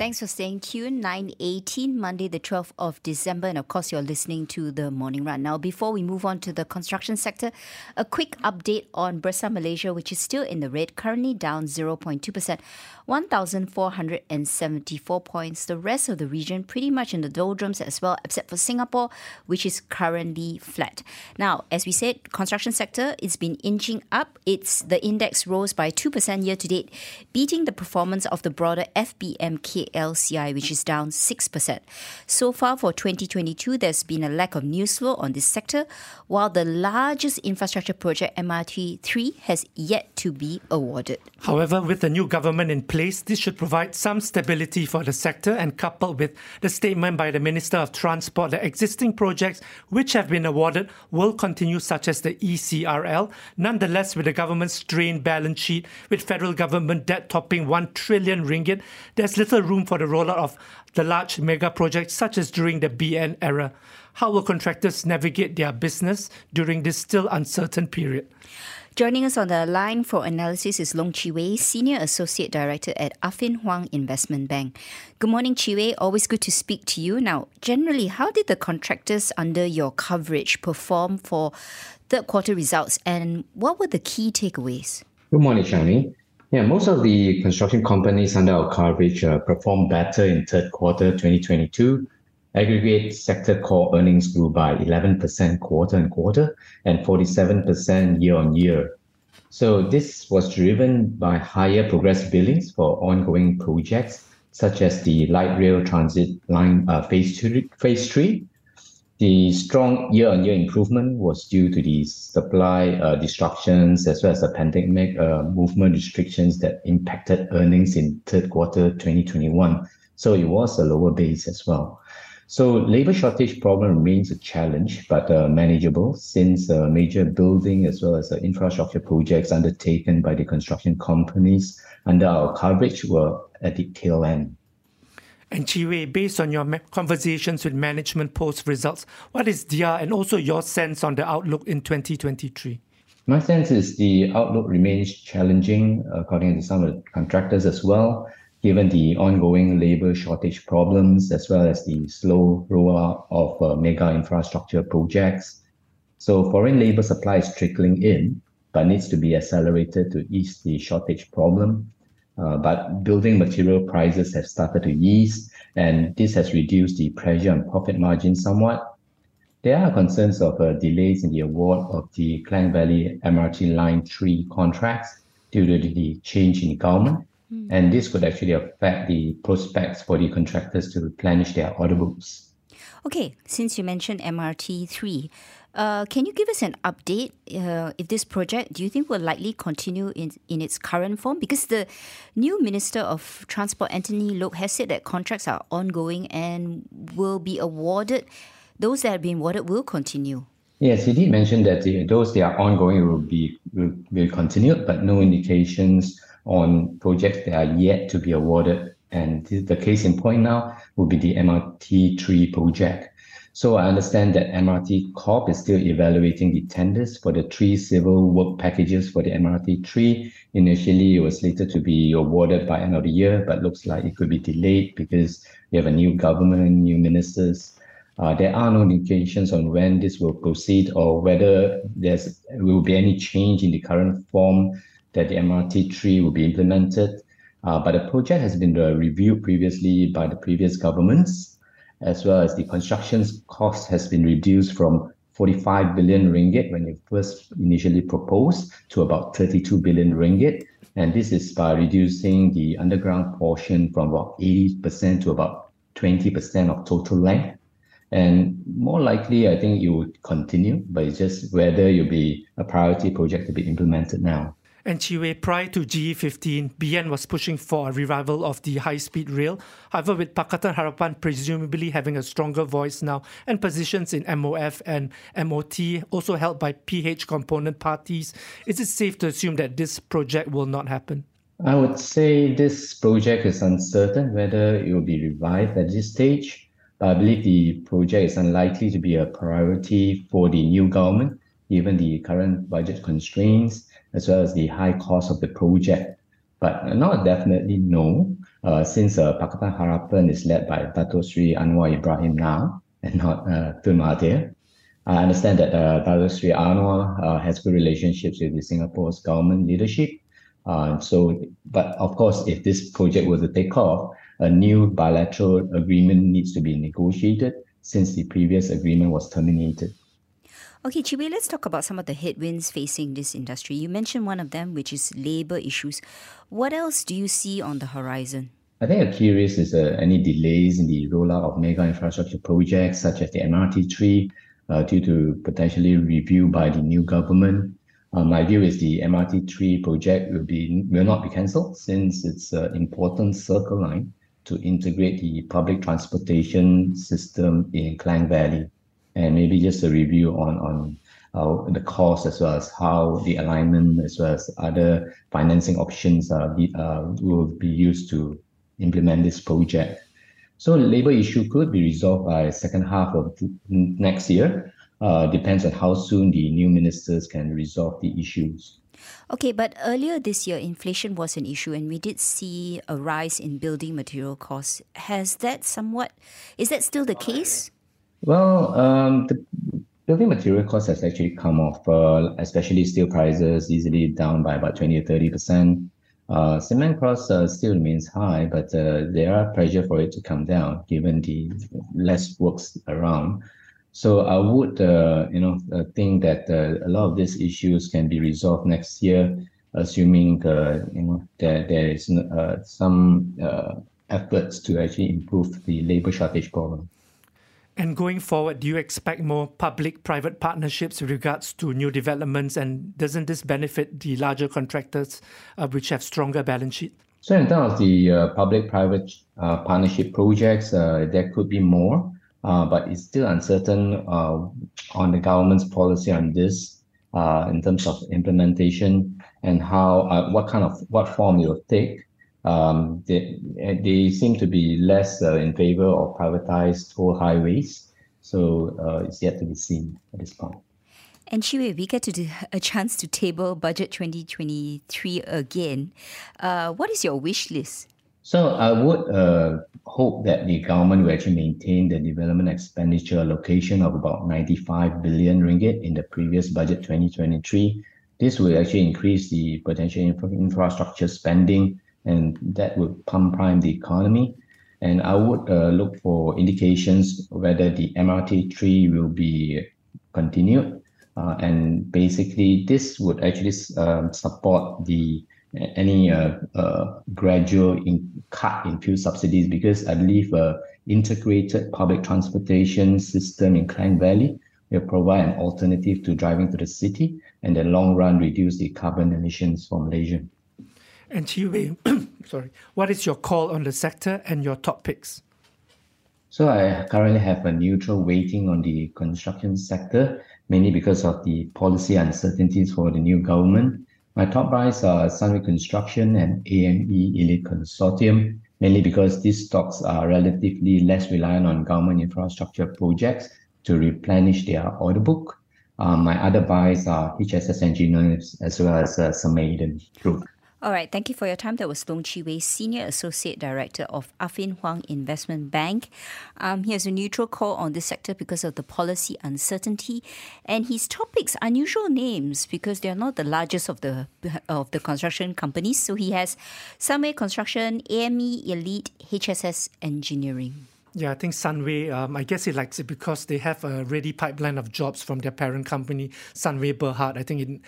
Thanks for staying tuned. 9.18, Monday, the 12th of December. And of course, you're listening to the Morning Run. Now, before we move on to the construction sector, a quick update on Bursa Malaysia, which is still in the red, currently down 0.2%, 1,474 points. The rest of the region pretty much in the doldrums as well, except for Singapore, which is currently flat. Now, as we said, construction sector, it's been inching up. It's The index rose by 2% year to date, beating the performance of the broader FBMK LCI, which is down 6%. So far for 2022, there's been a lack of news flow on this sector, while the largest infrastructure project, MRT3, has yet to be awarded. However, with the new government in place, this should provide some stability for the sector and coupled with the statement by the Minister of Transport that existing projects which have been awarded will continue, such as the ECRL. Nonetheless, with the government's strained balance sheet, with federal government debt topping 1 trillion ringgit, there's little room room for the rollout of the large mega projects, such as during the BN era. How will contractors navigate their business during this still uncertain period? Joining us on the line for analysis is Long Chi Wei, Senior Associate Director at Affin Hwang Investment Bank. Good morning, Chi Wei. Always good to speak to you. Now, generally, how did the contractors under your coverage perform for third quarter results and what were the key takeaways? Good morning, Shani. Yeah, most of the construction companies under our coverage uh, performed better in third quarter 2022. Aggregate sector core earnings grew by 11% quarter on quarter and 47% year on year. So this was driven by higher progress billings for ongoing projects such as the light rail transit line uh, phase two, phase three, the strong year-on-year improvement was due to the supply uh, disruptions as well as the pandemic uh, movement restrictions that impacted earnings in third quarter 2021. So it was a lower base as well. So labor shortage problem remains a challenge, but uh, manageable since major building as well as infrastructure projects undertaken by the construction companies under our coverage were at the tail end. And Chi Wei, based on your conversations with management post results, what is their and also your sense on the outlook in 2023? My sense is the outlook remains challenging, according to some of the contractors as well, given the ongoing labor shortage problems as well as the slow rollout of uh, mega infrastructure projects. So foreign labor supply is trickling in, but needs to be accelerated to ease the shortage problem. Uh, but building material prices have started to ease, and this has reduced the pressure on profit margin somewhat. There are concerns of uh, delays in the award of the Klang Valley MRT Line 3 contracts due to the change in government. Mm. And this could actually affect the prospects for the contractors to replenish their order books. Okay, since you mentioned MRT 3, uh, can you give us an update uh, if this project, do you think will likely continue in, in its current form? Because the new Minister of Transport, Anthony Loke, has said that contracts are ongoing and will be awarded. Those that have been awarded will continue. Yes, he did mention that the, those that are ongoing will be will, will continue, but no indications on projects that are yet to be awarded. And the case in point now would be the MRT3 project. So I understand that MRT Corp is still evaluating the tenders for the three civil work packages for the MRT 3. Initially, it was slated to be awarded by end of the year, but looks like it could be delayed because we have a new government, new ministers. Uh, there are no indications on when this will proceed or whether there's will be any change in the current form that the MRT 3 will be implemented. Uh, but the project has been uh, reviewed previously by the previous governments as well as the construction cost has been reduced from 45 billion ringgit when it first initially proposed to about 32 billion ringgit. And this is by reducing the underground portion from about 80% to about 20% of total length. And more likely, I think it would continue, but it's just whether it'll be a priority project to be implemented now. And Chiwei, prior to GE15, BN was pushing for a revival of the high speed rail. However, with Pakatan Harapan presumably having a stronger voice now and positions in MOF and MOT also held by PH component parties, is it safe to assume that this project will not happen? I would say this project is uncertain whether it will be revived at this stage. I believe the project is unlikely to be a priority for the new government, given the current budget constraints as well as the high cost of the project. But not definitely no, uh, since uh, Pakatan Harapan is led by Dato Sri Anwar Ibrahim now and not uh, Tun Mahathir. I understand that uh, Dato Sri Anwar uh, has good relationships with the Singapore's government leadership. Uh, so, but of course, if this project were to take off, a new bilateral agreement needs to be negotiated since the previous agreement was terminated. Okay, Chi Wei, let's talk about some of the headwinds facing this industry. You mentioned one of them, which is labor issues. What else do you see on the horizon? I think a key risk is uh, any delays in the rollout of mega infrastructure projects such as the MRT3 uh, due to potentially review by the new government. Uh, my view is the MRT3 project will be will not be cancelled since it's an important circle line to integrate the public transportation system in Klang Valley and maybe just a review on on uh, the cost as well as how the alignment as well as other financing options uh, be, uh, will be used to implement this project. So labor issue could be resolved by second half of next year. Uh, depends on how soon the new ministers can resolve the issues. Okay, but earlier this year, inflation was an issue, and we did see a rise in building material costs. Has that somewhat? Is that still the case? Well, um, the building material cost has actually come off, uh, especially steel prices easily down by about 20 or 30 percent. Uh, cement cost uh, still remains high, but uh, there are pressure for it to come down given the less works around. So I would, uh, you know, uh, think that uh, a lot of these issues can be resolved next year, assuming, you know, that there is some efforts to actually improve the labor shortage problem. And going forward, do you expect more public private partnerships with regards to new developments? And doesn't this benefit the larger contractors, uh, which have stronger balance sheet? So, in terms of the uh, public private uh, partnership projects, uh, there could be more, uh, but it's still uncertain uh, on the government's policy on this in terms of implementation and how, what kind of, what form it will take um, they, they seem to be less uh, in favor of privatized toll highways. So uh, it's yet to be seen at this point. And Chi Wei, we get to do a chance to table budget 2023 again. Uh, what is your wish list? So I would uh, hope that the government will actually maintain the development expenditure allocation of about 95 billion ringgit in the previous budget 2023. This will actually increase the potential infra- infrastructure spending and that would pump prime the economy. And I would uh, look for indications whether the MRT3 will be continued. Uh, and basically, this would actually um, support the any uh, uh, gradual in cut in fuel subsidies because I believe a integrated public transportation system in Klang Valley will provide an alternative to driving to the city and in the long run reduce the carbon emissions for Malaysia. And Wei, sorry, what is your call on the sector and your top picks? So I currently have a neutral weighting on the construction sector, mainly because of the policy uncertainties for the new government. My top buys are Sunway Construction and AME Elite Consortium, mainly because these stocks are relatively less reliant on government infrastructure projects to replenish their order book. Um, my other buys are HSS Engineers as well as uh, Samaiden Group. All right, thank you for your time. That was Long Chi Wei, Senior Associate Director of Affin Hwang Investment Bank. Um, he has a neutral call on this sector because of the policy uncertainty, and his topics unusual names because they are not the largest of the of the construction companies. So he has Sunway Construction, AME Elite, HSS Engineering. Yeah, I think Sunway, um, I guess he likes it because they have a ready pipeline of jobs from their parent company, Sunway Berhad. I think it,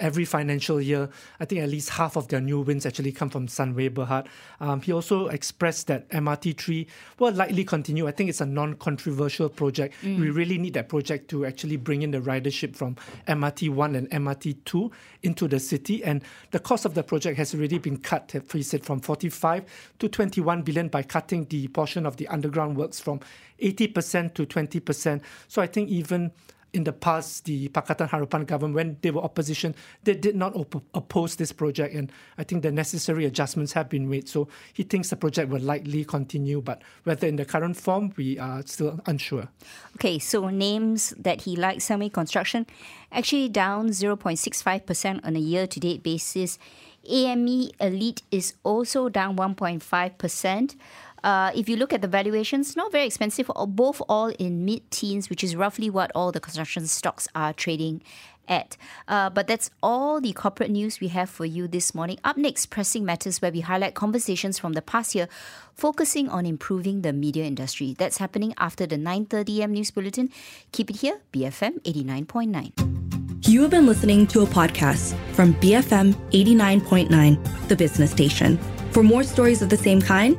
every financial year, I think at least half of their new wins actually come from Sunway Berhad. Um, he also expressed that MRT3 will likely continue. I think it's a non-controversial project. Mm. We really need that project to actually bring in the ridership from MRT1 and MRT2 into the city. And the cost of the project has already been cut, he said, from 45 to 21 billion by cutting the portion of the underground works from 80% to 20%. So I think even in the past, the Pakatan Harapan government, when they were opposition, they did not op- oppose this project. And I think the necessary adjustments have been made. So he thinks the project will likely continue, but whether in the current form, we are still unsure. Okay, so names that he likes, Semi Construction, actually down 0.65% on a year to date basis. AME Elite is also down 1.5%. Uh, if you look at the valuations, not very expensive, both all in mid teens, which is roughly what all the construction stocks are trading at. Uh, but that's all the corporate news we have for you this morning. Up next, Pressing Matters, where we highlight conversations from the past year focusing on improving the media industry. That's happening after the 9.30 am news bulletin. Keep it here, BFM 89.9. You have been listening to a podcast from BFM 89.9, the business station. For more stories of the same kind,